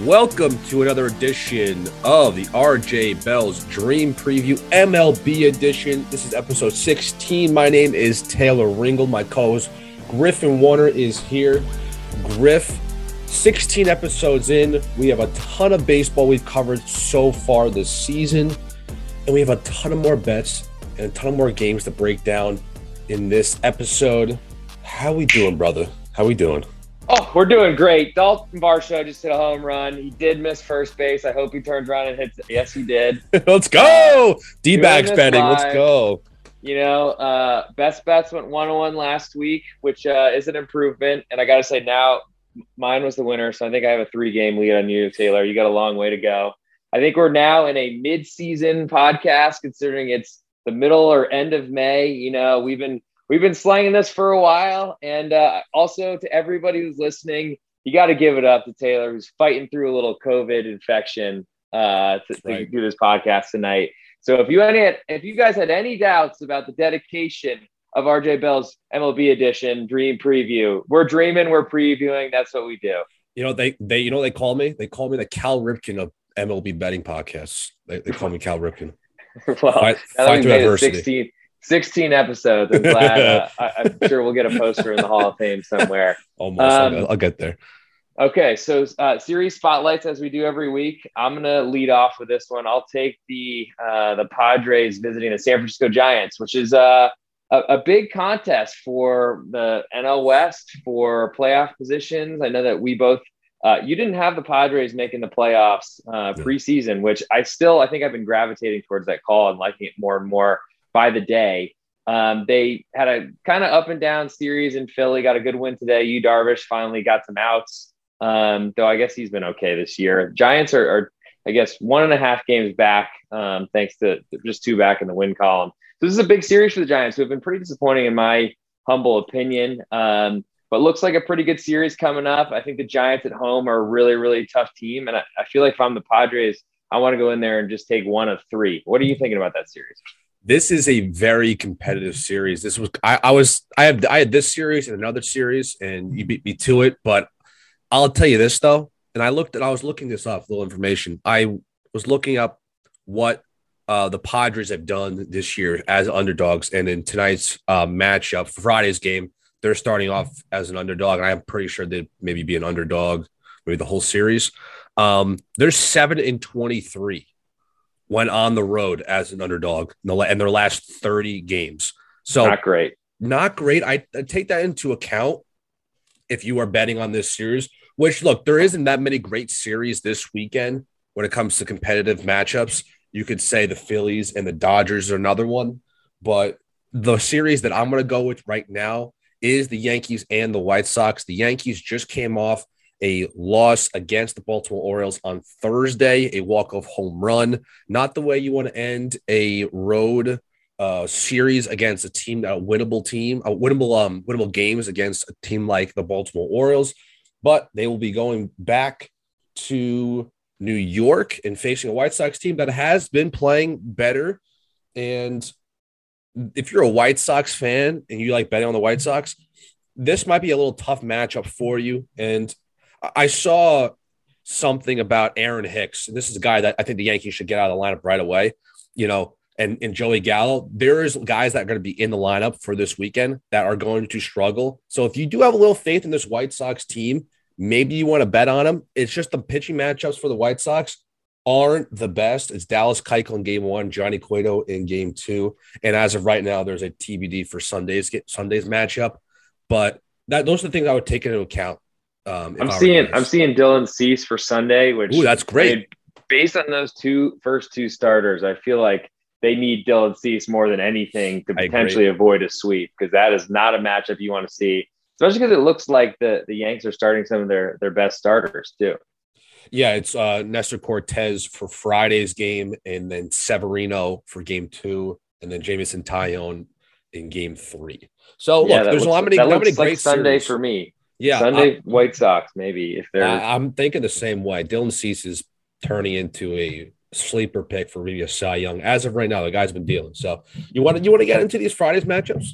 Welcome to another edition of the RJ Bell's Dream Preview MLB edition. This is episode 16. My name is Taylor Ringold. My co-host Griffin Warner is here. Griff, 16 episodes in. We have a ton of baseball we've covered so far this season, and we have a ton of more bets and a ton of more games to break down in this episode. How we doing, brother? How we doing? Oh, we're doing great. Dalton Varsho just hit a home run. He did miss first base. I hope he turns around and hits it. Yes, he did. Let's go. D bags betting. Let's go. You know, uh, best bets went one on one last week, which uh, is an improvement. And I got to say, now mine was the winner. So I think I have a three game lead on you, Taylor. You got a long way to go. I think we're now in a mid season podcast, considering it's the middle or end of May. You know, we've been we've been slanging this for a while. And uh, also to everybody who's listening, you got to give it up to Taylor, who's fighting through a little COVID infection uh, to, right. to do this podcast tonight. So if you any if you guys had any doubts about the dedication of RJ Bell's MLB edition dream preview, we're dreaming, we're previewing. That's what we do. You know they they you know they call me they call me the Cal Ripken of MLB betting podcasts. They, they call me Cal Ripken. well, fight, fight through adversity. 16, 16 episodes. I'm glad. Uh, I, am sure we'll get a poster in the Hall of Fame somewhere. Almost. Um, I'll, I'll, get there. Okay. So, uh, series spotlights as we do every week. I'm going to lead off with this one. I'll take the uh, the Padres visiting the San Francisco Giants, which is uh, a, a big contest for the NL West for playoff positions. I know that we both uh, you didn't have the Padres making the playoffs uh, preseason, which I still I think I've been gravitating towards that call and liking it more and more by the day. Um, they had a kind of up and down series in Philly, got a good win today. Yu Darvish finally got some outs, um, though I guess he's been okay this year. Giants are, are I guess, one and a half games back, um, thanks to just two back in the win column. So this is a big series for the Giants, who have been pretty disappointing in my humble opinion. Um, but looks like a pretty good series coming up. I think the Giants at home are a really, really tough team. And I, I feel like if I'm the Padres, I want to go in there and just take one of three. What are you thinking about that series? This is a very competitive series. This was I, I was I have I had this series and another series, and you beat me to it. But I'll tell you this though, and I looked at I was looking this up, little information. I was looking up what uh, the Padres have done this year as underdogs, and in tonight's uh, matchup, Friday's game, they're starting off as an underdog, and I'm pretty sure they'd maybe be an underdog, maybe the whole series. Um, they're seven and twenty three went on the road as an underdog in, the, in their last 30 games. So not great. Not great. I, I, take that into account if you are betting on this series, which look, there isn't that many great series this weekend when it comes to competitive matchups. You could say the Phillies and the Dodgers are another one, but the series that I'm going to go with right now is the Yankees and the White Sox. The Yankees just came off a loss against the Baltimore Orioles on Thursday, a walk-off home run. Not the way you want to end a road uh, series against a team, a winnable team, a winnable um winnable games against a team like the Baltimore Orioles. But they will be going back to New York and facing a White Sox team that has been playing better. And if you're a White Sox fan and you like betting on the White Sox, this might be a little tough matchup for you. And I saw something about Aaron Hicks. And This is a guy that I think the Yankees should get out of the lineup right away. You know, and, and Joey Gallo, there's guys that are going to be in the lineup for this weekend that are going to struggle. So if you do have a little faith in this White Sox team, maybe you want to bet on them. It's just the pitching matchups for the White Sox aren't the best. It's Dallas Keuchel in game one, Johnny Cueto in game two. And as of right now, there's a TBD for Sunday's Sunday's matchup. But that those are the things I would take into account um, I'm seeing I'm seeing Dylan Cease for Sunday, which Ooh, that's great. I mean, based on those two first two starters, I feel like they need Dylan Cease more than anything to potentially avoid a sweep because that is not a matchup you want to see, especially because it looks like the the Yanks are starting some of their their best starters too. Yeah, it's uh, Nestor Cortes for Friday's game, and then Severino for game two, and then Jameson Taillon in game three. So look, there's looks, a lot many, that many great Sunday series. for me. Yeah, Sunday I, White Sox maybe if they're. I, am thinking the same way. Dylan Cease is turning into a sleeper pick for maybe a Cy Young. As of right now, the guy's been dealing. So you want to you want to get into these Fridays matchups?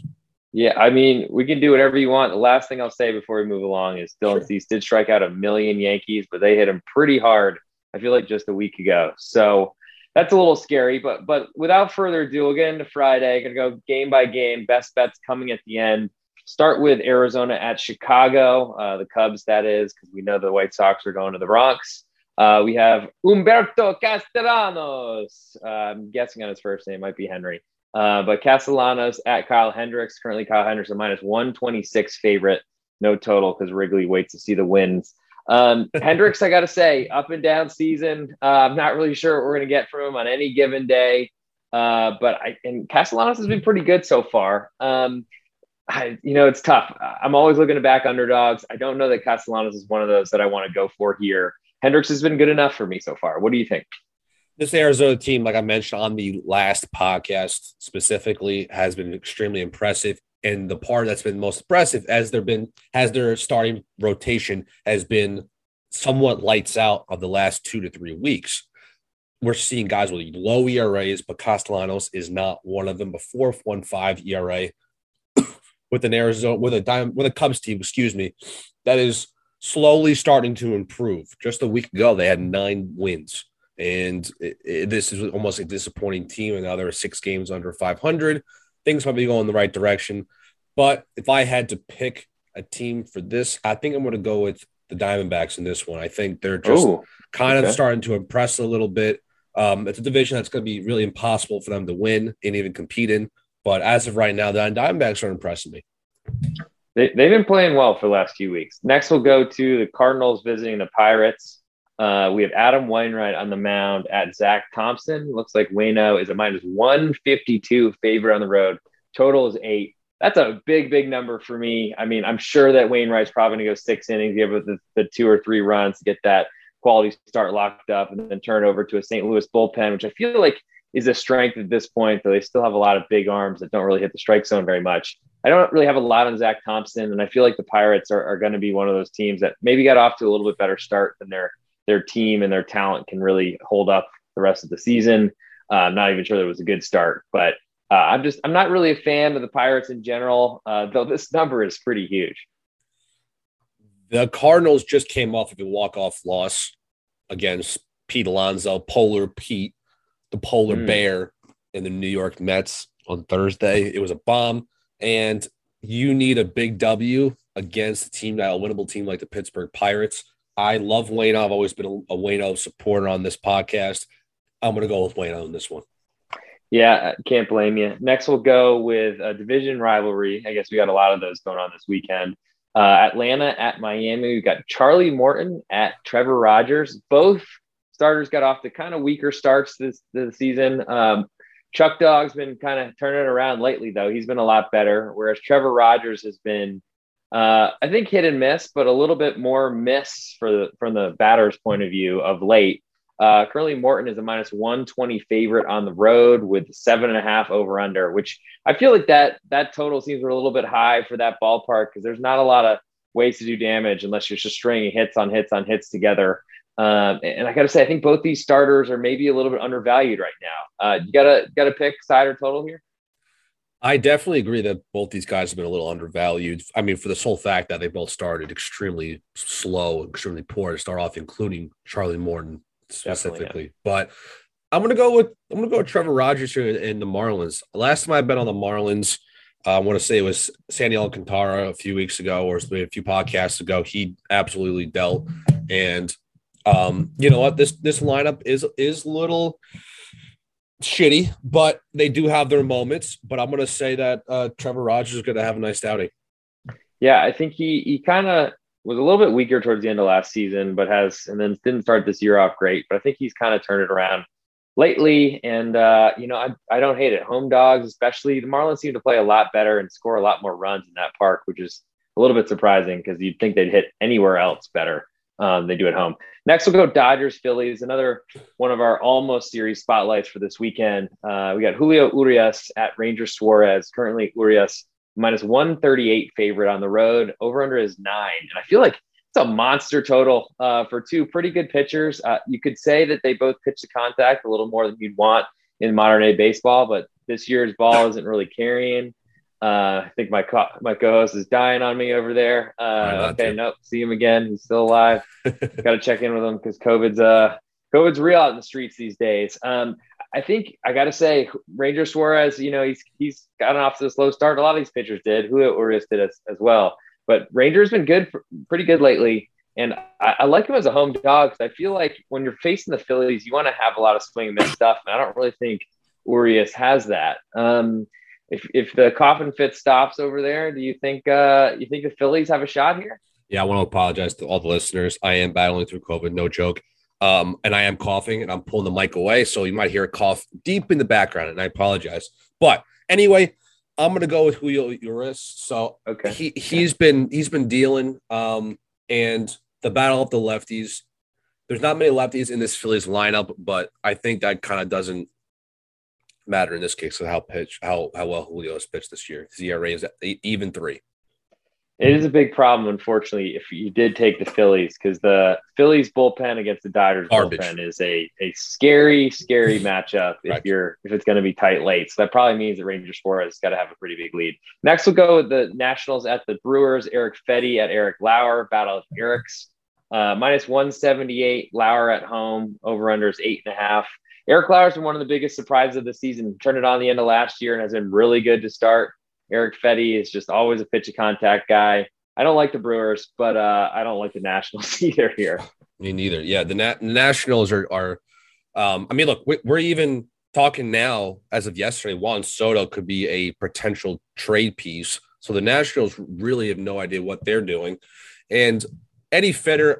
Yeah, I mean, we can do whatever you want. The last thing I'll say before we move along is Dylan sure. Cease did strike out a million Yankees, but they hit him pretty hard. I feel like just a week ago. So that's a little scary. But but without further ado, we'll get into Friday. Gonna go game by game. Best bets coming at the end. Start with Arizona at Chicago, uh, the Cubs, that is, because we know the White Sox are going to the Bronx. Uh, we have Humberto Castellanos. Uh, I'm guessing on his first name might be Henry. Uh, but Castellanos at Kyle Hendricks. Currently, Kyle Hendricks a minus 126 favorite. No total because Wrigley waits to see the wins. Um, Hendricks, I got to say, up and down season. Uh, I'm not really sure what we're going to get from him on any given day. Uh, but I and Castellanos has been pretty good so far. Um, I, you know, it's tough. I'm always looking to back underdogs. I don't know that Castellanos is one of those that I want to go for here. Hendricks has been good enough for me so far. What do you think? This Arizona team, like I mentioned on the last podcast specifically, has been extremely impressive. And the part that's been most impressive as they've been has their starting rotation has been somewhat lights out of the last two to three weeks. We're seeing guys with low ERAs, but Castellanos is not one of them. Before one five ERA with an Arizona with a dime with a Cubs team, excuse me, that is slowly starting to improve. Just a week ago, they had nine wins, and it, it, this is almost a disappointing team. And now there are six games under 500. Things might be going in the right direction, but if I had to pick a team for this, I think I'm going to go with the Diamondbacks in this one. I think they're just Ooh, kind okay. of starting to impress a little bit. Um, it's a division that's going to be really impossible for them to win and even compete in. But as of right now, the Diamondbacks are impressing me. They, they've been playing well for the last few weeks. Next, we'll go to the Cardinals visiting the Pirates. Uh, we have Adam Wainwright on the mound at Zach Thompson. Looks like Wayno is a minus 152 favorite on the road. Total is eight. That's a big, big number for me. I mean, I'm sure that Wainwright's probably going to go six innings, give it the, the two or three runs to get that quality start locked up, and then turn over to a St. Louis bullpen, which I feel like is a strength at this point, though they still have a lot of big arms that don't really hit the strike zone very much. I don't really have a lot on Zach Thompson, and I feel like the Pirates are, are going to be one of those teams that maybe got off to a little bit better start than their their team and their talent can really hold up the rest of the season. Uh, I'm not even sure that was a good start, but uh, I'm just I'm not really a fan of the Pirates in general, uh, though this number is pretty huge. The Cardinals just came off of a walk off loss against Pete Alonso, Polar Pete, the Polar mm. Bear, in the New York Mets on Thursday. It was a bomb and you need a big W against a team that a winnable team like the Pittsburgh Pirates. I love Wayno. I've always been a, Wayno supporter on this podcast. I'm going to go with Wayno in this one. Yeah, can't blame you. Next, we'll go with a division rivalry. I guess we got a lot of those going on this weekend. Uh, Atlanta at Miami. We've got Charlie Morton at Trevor Rogers. Both starters got off the kind of weaker starts this, this season. Um, Chuck Dog's been kind of turning around lately, though. He's been a lot better, whereas Trevor Rogers has been, uh, I think, hit and miss, but a little bit more miss for the from the batter's point of view of late. Uh, currently, Morton is a minus 120 favorite on the road with seven and a half over under, which I feel like that that total seems a little bit high for that ballpark because there's not a lot of ways to do damage unless you're just stringing hits on hits on hits together. Um, and I got to say, I think both these starters are maybe a little bit undervalued right now. Uh, you gotta gotta pick side or total here. I definitely agree that both these guys have been a little undervalued. I mean, for the sole fact that they both started extremely slow, extremely poor to start off, including Charlie Morton specifically. Yeah. But I'm gonna go with I'm gonna go with Trevor Rogers here in the Marlins. Last time I bet on the Marlins, uh, I want to say it was Sandy Alcantara a few weeks ago or a few podcasts ago. He absolutely dealt, and um, you know what? This this lineup is is little shitty, but they do have their moments. But I'm going to say that uh, Trevor Rogers is going to have a nice outing. Yeah, I think he he kind of was a little bit weaker towards the end of last season, but has and then didn't start this year off great. But I think he's kind of turned it around lately, and uh, you know I I don't hate it. Home dogs, especially the Marlins, seem to play a lot better and score a lot more runs in that park, which is a little bit surprising because you'd think they'd hit anywhere else better um, they do at home. Next, we'll go Dodgers Phillies, another one of our almost series spotlights for this weekend. Uh, we got Julio Urias at Ranger Suarez. Currently, Urias minus 138 favorite on the road. Over under is nine. And I feel like it's a monster total uh, for two pretty good pitchers. Uh, you could say that they both pitch to contact a little more than you'd want in modern day baseball, but this year's ball isn't really carrying. Uh, I think my co- my co-host is dying on me over there. Uh, okay, to. nope, see him again. He's still alive. Got to check in with him because COVID's uh COVID's real out in the streets these days. Um, I think I got to say, Ranger Suarez, you know, he's he's gotten off to a slow start. A lot of these pitchers did. Julio Urias did as, as well. But Ranger's been good, for, pretty good lately. And I, I, like him as a home dog because I feel like when you're facing the Phillies, you want to have a lot of swing and miss stuff. And I don't really think Urias has that. Um, if if the coffin fit stops over there, do you think uh, you think the Phillies have a shot here? Yeah, I want to apologize to all the listeners. I am battling through COVID, no joke. Um, and I am coughing and I'm pulling the mic away. So you might hear a cough deep in the background, and I apologize. But anyway, I'm gonna go with Julio Urias. So okay. he he's been he's been dealing. Um, and the battle of the lefties. There's not many lefties in this Phillies lineup, but I think that kind of doesn't matter in this case of how pitch how how well Julio has pitched this year. His ERA is even three. It is a big problem, unfortunately, if you did take the Phillies, because the Phillies bullpen against the Dodgers Garbage. bullpen is a, a scary, scary matchup if right. you're if it's going to be tight late. So that probably means that Rangers Suarez has got to have a pretty big lead. Next, we'll go with the Nationals at the Brewers. Eric Fedde at Eric Lauer. Battle of Eric's. Uh, minus 178. Lauer at home. Over under is eight and a half. Eric Lauer's been one of the biggest surprises of the season. Turned it on the end of last year and has been really good to start. Eric Fedde is just always a pitch of contact guy. I don't like the Brewers, but uh, I don't like the Nationals either here. Me neither. Yeah, the Na- Nationals are are. Um, I mean, look, we're even talking now as of yesterday. Juan Soto could be a potential trade piece. So the Nationals really have no idea what they're doing. And Eddie Fedde,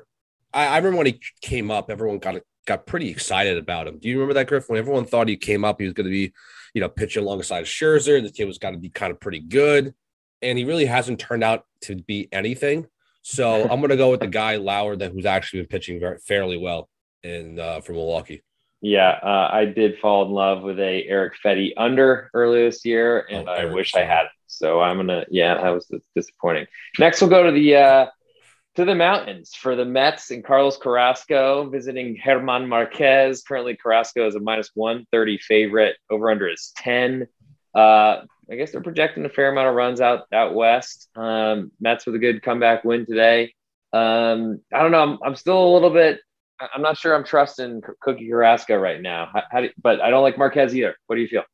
I, I remember when he came up, everyone got got pretty excited about him. Do you remember that, Griff? When everyone thought he came up, he was going to be you know, pitching alongside Scherzer. The kid was got to be kind of pretty good, and he really hasn't turned out to be anything. So I'm going to go with the guy Lauer that who's actually been pitching very, fairly well in uh, for Milwaukee. Yeah, uh, I did fall in love with a Eric Fedde under earlier this year, and oh, I wish I had. So I'm gonna, yeah, that was disappointing. Next, we'll go to the uh, to the mountains for the Mets and Carlos Carrasco visiting German Marquez. Currently, Carrasco is a minus 130 favorite. Over under is 10. Uh, I guess they're projecting a fair amount of runs out out west. Um, Mets with a good comeback win today. Um, I don't know. I'm, I'm, still a little bit. I'm not sure. I'm trusting Cookie Carrasco right now. How, how do, but I don't like Marquez either. What do you feel?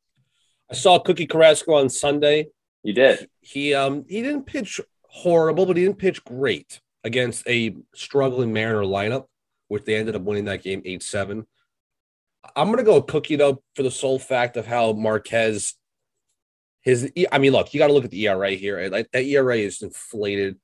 I saw Cookie Carrasco on Sunday. You did. He um he didn't pitch horrible, but he didn't pitch great against a struggling Mariner lineup, which they ended up winning that game 8 7. I'm going to go Cookie, though, for the sole fact of how Marquez, his, I mean, look, you got to look at the ERA here. That ERA is inflated.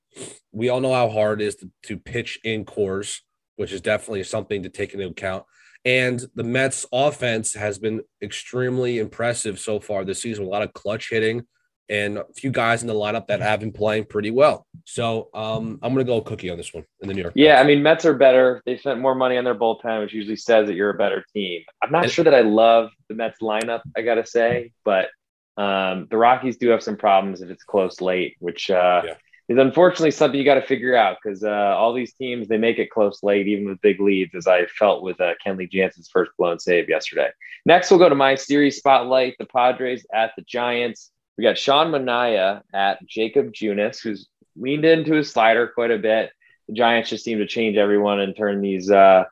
We all know how hard it is to, to pitch in Coors, which is definitely something to take into account. And the Mets offense has been extremely impressive so far this season. A lot of clutch hitting, and a few guys in the lineup that have been playing pretty well. So um, I'm going to go cookie on this one in the New York. Yeah, Mets. I mean Mets are better. They spent more money on their bullpen, which usually says that you're a better team. I'm not and, sure that I love the Mets lineup. I got to say, but um, the Rockies do have some problems if it's close late, which uh, yeah. is unfortunately something you got to figure out because uh, all these teams they make it close late, even with big leads, as I felt with uh, Kenley Jansen's first blown save yesterday. Next, we'll go to my series spotlight: the Padres at the Giants. We got Sean Manaea at Jakob Junis, who's leaned into his slider quite a bit. The Giants just seem to change everyone and turn these uh,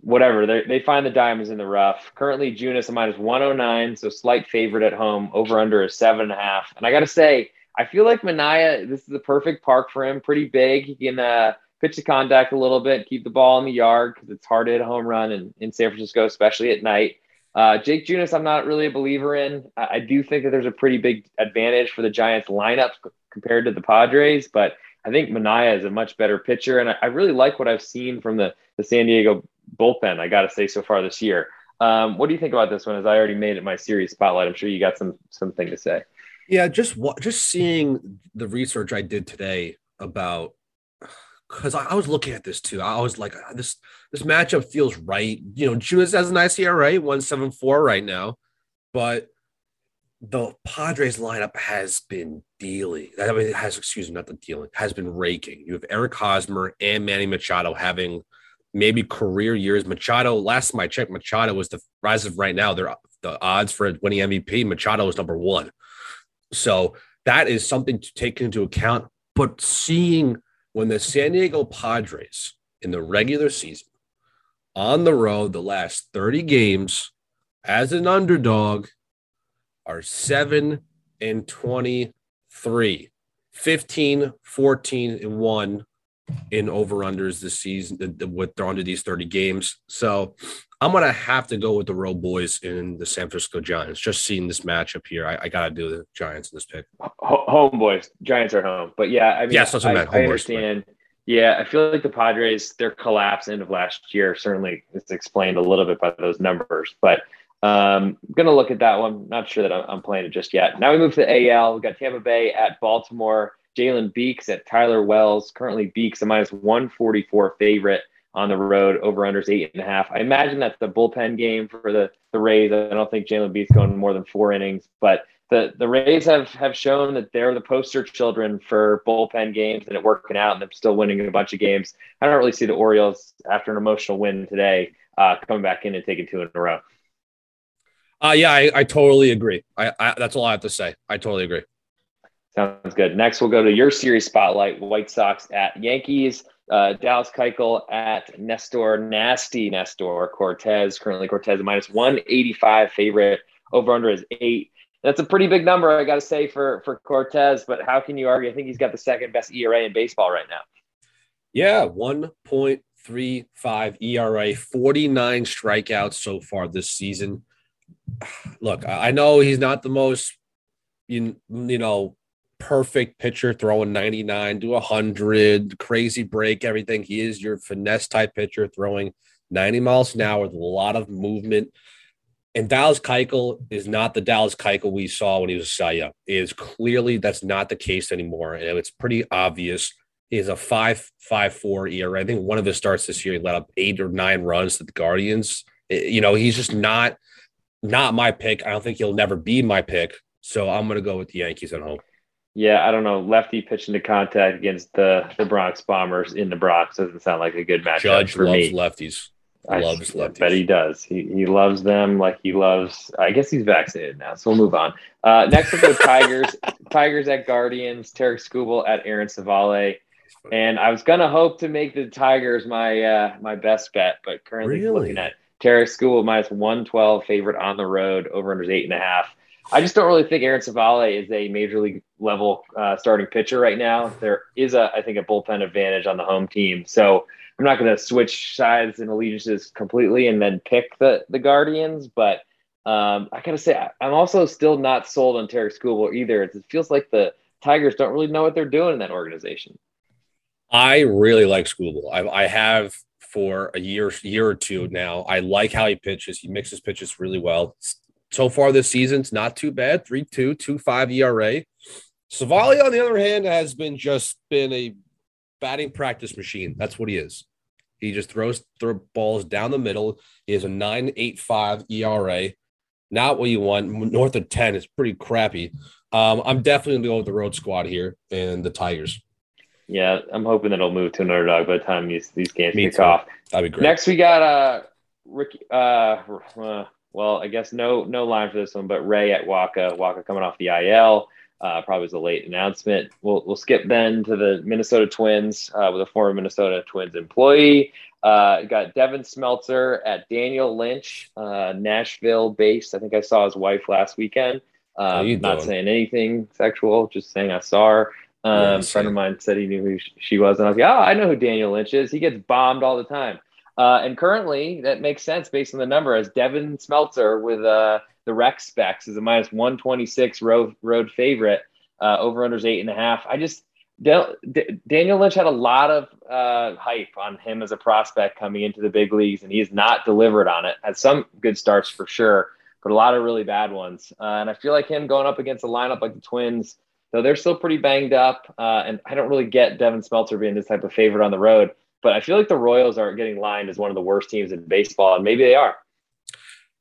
whatever they find the diamonds in the rough. Currently, Junis a minus 109, so slight favorite at home. Over under is seven and a half. And I got to say, I feel like Manaea, this is the perfect park for him. Pretty big. He can uh, pitch the contact a little bit, keep the ball in the yard because it's hard to hit a home run in, in San Francisco, especially at night. Uh, Jake Junis, I'm not really a believer in. I, I, do think that there's a pretty big advantage for the Giants lineup compared to the Padres, but I think Manaea is a much better pitcher, and I, I really like what I've seen from the, the San Diego bullpen. I got to say so far this year. Um, what do you think about this one? As I already made it my series spotlight, I'm sure you got some something to say. Yeah, just just seeing the research I did today about because I, I, was looking at this too. I was like, this this matchup feels right. You know, Junis has a nice ERA, one seven four right now, but the Padres lineup has been dealing. I mean, has excuse me, not the dealing has been raking. You have Eric Hosmer and Manny Machado having maybe career years. Machado, last time I checked, Machado was the rise of right now. They're the odds for winning MVP. Machado is number one. So that is something to take into account. But seeing when the San Diego Padres in the regular season on the road, the last 30 games as an underdog are 7 and 23, 15, 14, and 1 in over unders this season with under these 30 games. So I'm gonna have to go with the road boys in the San Francisco Giants. Just seeing this matchup here, I, I gotta do the Giants in this pick. Home boys, Giants are home, but yeah, I mean, yes, that's what I, I, I understand. Boys, yeah, I feel like the Padres, their collapse end of last year certainly is explained a little bit by those numbers, but um, I'm gonna look at that one. Not sure that I'm, I'm playing it just yet. Now we move to the AL. We've got Tampa Bay at Baltimore. Jalen Beeks at Tyler Wells. Currently, Beeks a minus 144 favorite on the road. Over unders eight and a half. I imagine that's the bullpen game for the the Rays. I don't think Jalen Beeks going more than four innings, but the the Rays have have shown that they're the poster children for bullpen games and it working out, and they're still winning a bunch of games. I don't really see the Orioles after an emotional win today uh, coming back in and taking two in a row. Uh, yeah, I, I totally agree. I, I that's all I have to say. I totally agree. Sounds good. Next, we'll go to your series spotlight: White Sox at Yankees. Uh, Dallas Keuchel at Nestor, nasty Nestor Cortes. Currently, Cortes minus one eighty five favorite. Over under is eight. That's a pretty big number, I got to say for for Cortes. But how can you argue? I think he's got the second best ERA in baseball right now. Yeah, one point three five ERA, forty nine strikeouts so far this season. Look, I know he's not the most you, you know perfect pitcher throwing 99 to 100, crazy break, everything. He is your finesse type pitcher throwing 90 miles an hour with a lot of movement. And Dallas Keuchel is not the Dallas Keuchel we saw when he was a Cy Young. It is clearly that's not the case anymore. And it's pretty obvious. He has a 5 5 4 ERA. I think one of his starts this year, he let up eight or nine runs to the Guardians. It, you know, he's just not not my pick. I don't think he'll never be my pick. So I'm going to go with the Yankees at home. Yeah, I don't know. Lefty pitching to contact against the the Bronx Bombers in the Bronx doesn't sound like a good matchup Judge for loves me. lefties. I loves lefties. But he does. He he loves them like he loves. I guess he's vaccinated now, so we'll move on. Uh, next we'll go Tigers. Tigers at Guardians. Tarik Skubal at Aaron Civale. And I was gonna hope to make the Tigers my uh, my best bet, but currently really? looking at Tarik Skubal minus one twelve favorite on the road over under eight and a half. I just don't really think Aaron Civale is a major league level uh, starting pitcher right now. There is a, I think, a bullpen advantage on the home team. So I'm not going to switch sides and allegiances completely and then pick the the Guardians. But um, I gotta say, I'm also still not sold on Tarik Skubal either. It feels like the Tigers don't really know what they're doing in that organization. I really like Skubal. I, I have for a year, year or two now. I like how he pitches. He mixes pitches really well so far this season, it's not too bad 3 2, 2 5 ERA. Civale, on the other hand, has been just been a batting practice machine. That's what he is. He just throws throw balls down the middle. He has a 9.85 ERA. Not what you want. North of 10 is pretty crappy. Um, I'm definitely going to go with the road squad here and the Tigers. Yeah, I'm hoping that it'll move to an underdog by the time these, these games Me kick too. off. That'd be great. Next, we got uh, Ricky. Uh, uh, well, I guess no no line for this one, but Ray at Wacha. Wacha coming off the IL. Uh, probably was a late announcement. We'll we'll skip then to the Minnesota Twins uh, with a former Minnesota Twins employee. Uh, got Devin Smeltzer at Daniel Lynch, uh, Nashville based. I think I saw his wife last weekend. Um, not saying anything sexual, just saying I saw her. Um, yeah, a friend of mine said he knew who she was, and I was like, "Oh, I know who Daniel Lynch is. He gets bombed all the time." Uh, and currently, that makes sense based on the number as Devin Smeltzer with uh, the rec specs is a minus 126 road, road favorite. Uh, over unders eight and a half. I just, Daniel Lynch had a lot of uh, hype on him as a prospect coming into the big leagues, and he has not delivered on it. Had some good starts for sure, but a lot of really bad ones. Uh, and I feel like him going up against a lineup like the Twins, though they're still pretty banged up, uh, and I don't really get Devin Smeltzer being this type of favorite on the road. But I feel like the Royals are getting lined as one of the worst teams in baseball, and maybe they are.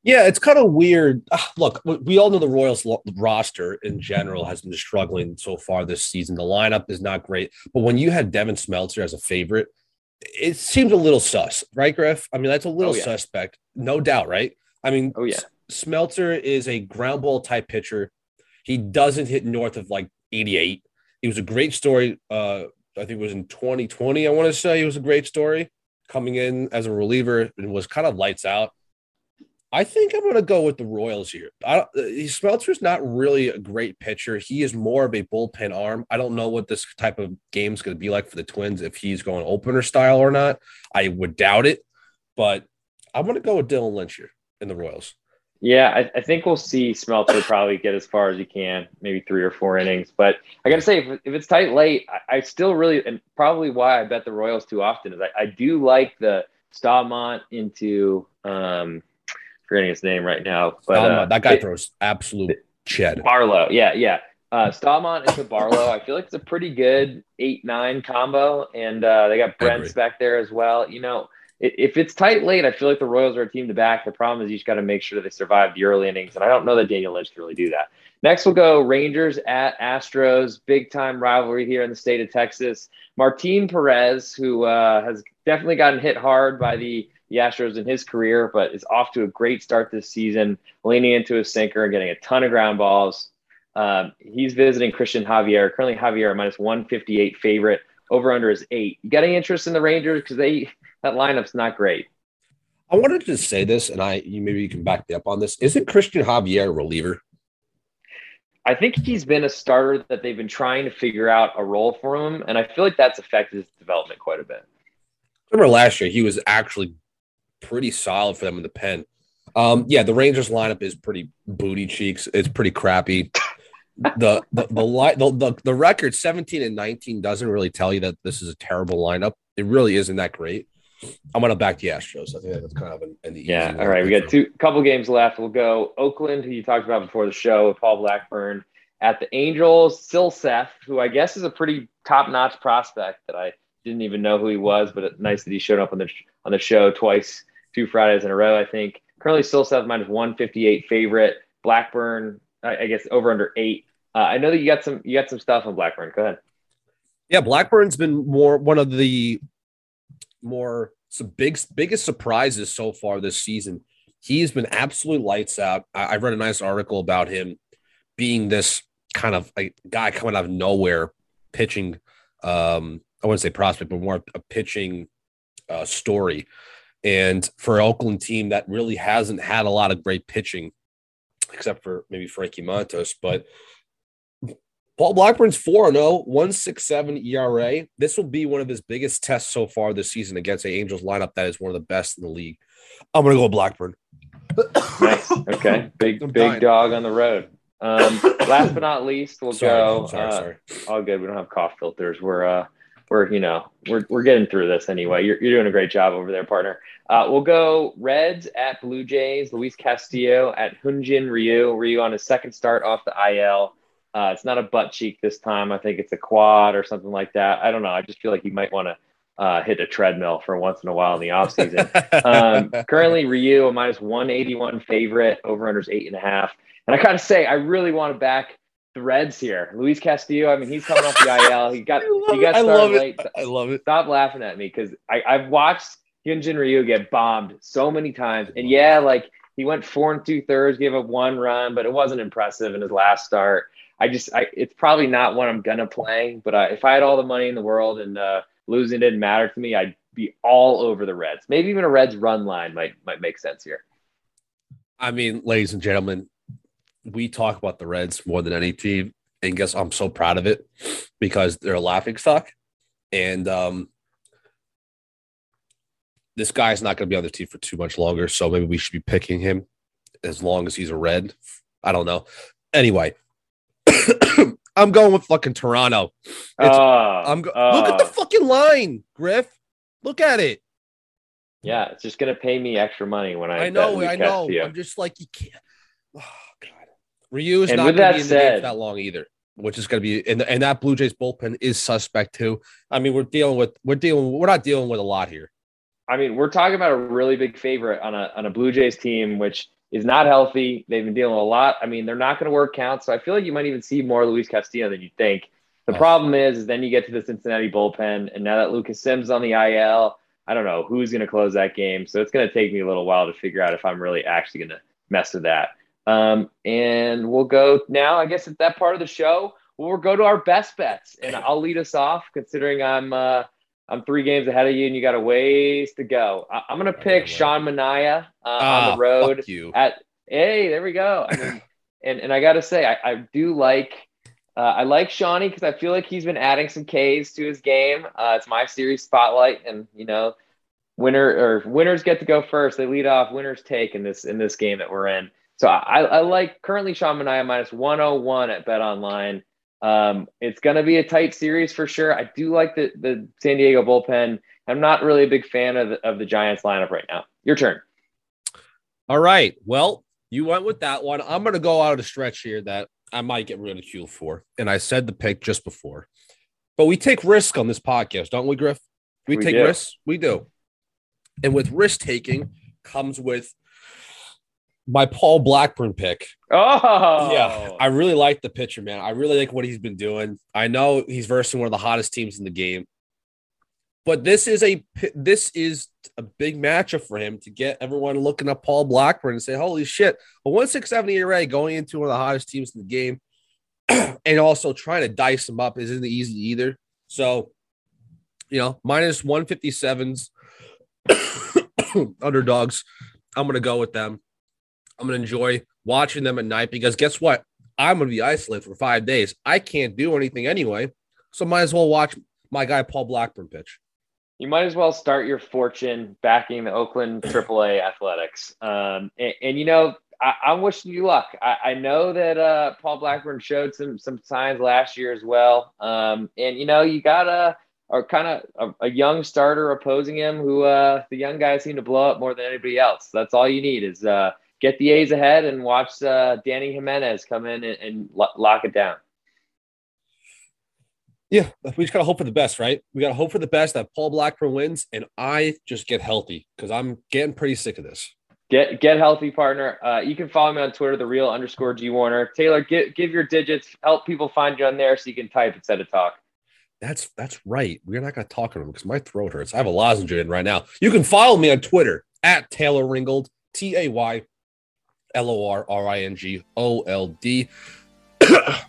Yeah, it's kind of weird. Ah, look, we all know the Royals roster in general has been struggling so far this season. The lineup is not great, but when you had Devin Smeltzer as a favorite, it seems a little sus, right, Griff? I mean, that's a little oh, yeah. suspect, no doubt, right? I mean, oh yeah, Smeltzer is a ground ball type pitcher. He doesn't hit north of like 88. He was a great story. Uh, I think it was in 2020. I want to say he was a great story coming in as a reliever and was kind of lights out. I think I'm going to go with the Royals here. I, uh, Smeltzer's not really a great pitcher. He is more of a bullpen arm. I don't know what this type of game is going to be like for the Twins if he's going opener style or not. I would doubt it, but I'm going to go with Dylan Lynch here in the Royals. Yeah, I, I, think we'll see Smeltzer probably get as far as he can, maybe three or four innings. But I got to say, if, if, it's tight late, I, I, still really, and probably why I bet the Royals too often is I, I do like the Staumont into um, forgetting his name right now, but uh, that guy it, throws absolute shed. Barlow, yeah, yeah. Uh, Staumont into Barlow. I feel like it's a pretty good eight nine combo, and uh, they got Brentz back there as well. You know, if it's tight late, I feel like the Royals are a team to back. The problem is you just got to make sure they survive the early innings, and I don't know that Daniel Lynch can really do that. Next, we'll go Rangers at Astros, big time rivalry here in the state of Texas. Martin Perez, who uh, has definitely gotten hit hard by the the Astros in his career, but is off to a great start this season, leaning into his sinker and getting a ton of ground balls. Um, he's visiting Christian Javier. Currently, Javier minus 158 favorite. Over under is eight. You got any interest in the Rangers? Because they that lineup's not great. I wanted to say this, and I you maybe you can back me up on this. Isn't Christian Javier a reliever? I think he's been a starter that they've been trying to figure out a role for him, and I feel like that's affected his development quite a bit. Remember last year, he was actually pretty solid for them in the pen. Um, yeah, the Rangers lineup is pretty booty cheeks. It's pretty crappy. The the the, the the the record 17 and 19 doesn't really tell you that this is a terrible lineup. It really isn't that great. I'm gonna back the Astros. I think that's kind of an, an yeah. All right, we got two couple games left. We'll go Oakland, who you talked about before the show, with Paul Blackburn at the Angels. Silseth, who I guess is a pretty top notch prospect that I didn't even know who he was, but nice that he showed up on the on the show twice two Fridays in a row, I think. Currently, Silseth minus 158 favorite. Blackburn, I guess over under eight. Uh, I know that you got some you got some stuff on Blackburn. Go ahead. Yeah, Blackburn's been more one of the more some big biggest surprises so far this season. He's been absolute lights out. I, I read a nice article about him being this kind of a guy coming out of nowhere, pitching. Um, I wouldn't say prospect, but more a pitching uh, story. And for an Oakland team that really hasn't had a lot of great pitching, except for maybe Frankie Montas, but Paul Blackburn's 4 0, 167 ERA. This will be one of his biggest tests so far this season against the Angels lineup that is one of the best in the league. I'm going to go Blackburn. nice. Okay. Big, I'm big dying. dog on the road. Um, last but not least, we'll sorry, go. Sorry, uh, sorry. All good. We don't have cough filters. We're, uh, we're you know we're, we're getting through this anyway. You're, you're doing a great job over there partner. Uh, we'll go reds at blue jays luis castillo at hyunjin ryu. Ryu on his second start off the il uh, it's not a butt cheek this time. I think it's a quad or something like that. I don't know. I just feel like you might want to uh, hit a treadmill for once in a while in the offseason um, currently ryu a minus 181 favorite over unders eight and a half. And i gotta say i really want to back the Reds here. Luis Castillo. I mean, he's coming off the IL. He got he got started late. I love it. Stop laughing at me because I've watched Hyunjin Ryu get bombed so many times. And yeah, like he went four and two thirds, gave up one run, but it wasn't impressive in his last start. I just, I, it's probably not one I'm gonna play. But I, if I had all the money in the world and uh, losing didn't matter to me, I'd be all over the Reds. Maybe even a Reds run line might might make sense here. I mean, ladies and gentlemen, we talk about the Reds more than any team, and guess I'm so proud of it because they're a laughing stock. And um, this guy's not going to be on the team for too much longer, so maybe we should be picking him as long as he's a Red. I don't know. Anyway, I'm going with fucking Toronto. Uh, I'm go- uh, look at the fucking line, Griff. Look at it. Yeah, it's just gonna pay me extra money when I. I know, I know. I'm just like you can't. Ryu is and not going to be in the game that long either, which is going to be and, and that Blue Jays bullpen is suspect too. I mean, we're dealing with we're dealing we're not dealing with a lot here. I mean, we're talking about a really big favorite on a on a Blue Jays team, which is not healthy. They've been dealing with a lot. I mean, they're not going to work counts, so I feel like you might even see more Luis Castillo than you think. The oh. problem is, is then you get to the Cincinnati bullpen, and now that Lucas Sims on the IL, I don't know who's going to close that game. So it's going to take me a little while to figure out if I'm really actually going to mess with that. Um, and we'll go now, I guess, at that part of the show. we'll go to our best bets, and I'll lead us off, considering I'm uh, I'm three games ahead of you, and you got a ways to go. I- am gonna pick Sean Manaea uh, on the Ah, road you. at. Hey, there we go. I mean, and and I gotta say, I, I do like. Uh, I like Shawnee because I feel like he's been adding some Ks to his game. Uh, it's my series spotlight, and you know, winner or winners get to go first. They lead off. Winners take in this in this game that we're in. So I, I like currently Sean Manaea minus 101 at Bet Online. Um, it's going to be a tight series for sure. I do like the the San Diego bullpen. I'm not really a big fan of the, of the Giants lineup right now. Your turn. All right. Well, you went with that one. I'm going to go out of the stretch here that I might get ridiculed for. And I said the pick just before. But we take risk on this podcast, don't we, Griff? We, We take do. risks. We do. And with risk taking comes with my Paul Blackburn pick. Oh, Yeah, I really like the pitcher, man. I really like what he's been doing. I know he's versing one of the hottest teams in the game, but this is a this is a big matchup for him to get everyone looking at Paul Blackburn and say, "Holy shit!" A one six seven ERA going into one of the hottest teams in the game, and also trying to dice him up isn't easy either. So, you know, minus one fifty sevens underdogs. I'm gonna go with them. I'm gonna enjoy watching them at night because guess what? I'm gonna be isolated for five days. I can't do anything anyway, so might as well watch my guy Paul Blackburn pitch. You might as well start your fortune backing the Oakland AAA Athletics. Um, and, and, you know, I, I'm wishing you luck. I, I know that uh, Paul Blackburn showed some some signs last year as well. Um, and you know, you got a or kind of a, a young starter opposing him who uh, the young guys seem to blow up more than anybody else. That's all you need is uh, get the A's ahead and watch uh, Dany Jimenez come in and, and lo- lock it down. Yeah, we just gotta hope for the best, right? We gotta hope for the best that Paul Blackburn wins and I just get healthy because I'm getting pretty sick of this. Get get healthy, partner. Uh, you can follow me on Twitter, the real underscore G Warner. Taylor, give give your digits. Help people find you on there so you can type instead of talk. That's that's right. We're not gonna talk to him because my throat hurts. I have a lozenge in right now. You can follow me on Twitter at Taylor Ringold, T A Y L O R R I N G O L D.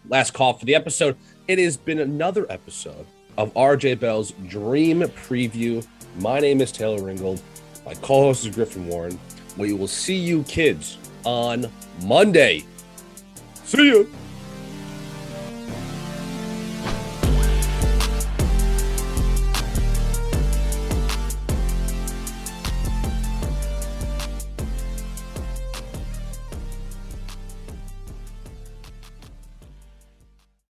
Last call for the episode. It has been another episode of RJ Bell's Dream Preview. My name is Taylor Ringold. My co-host is Griffin Warner. We will see you kids on Monday. See you.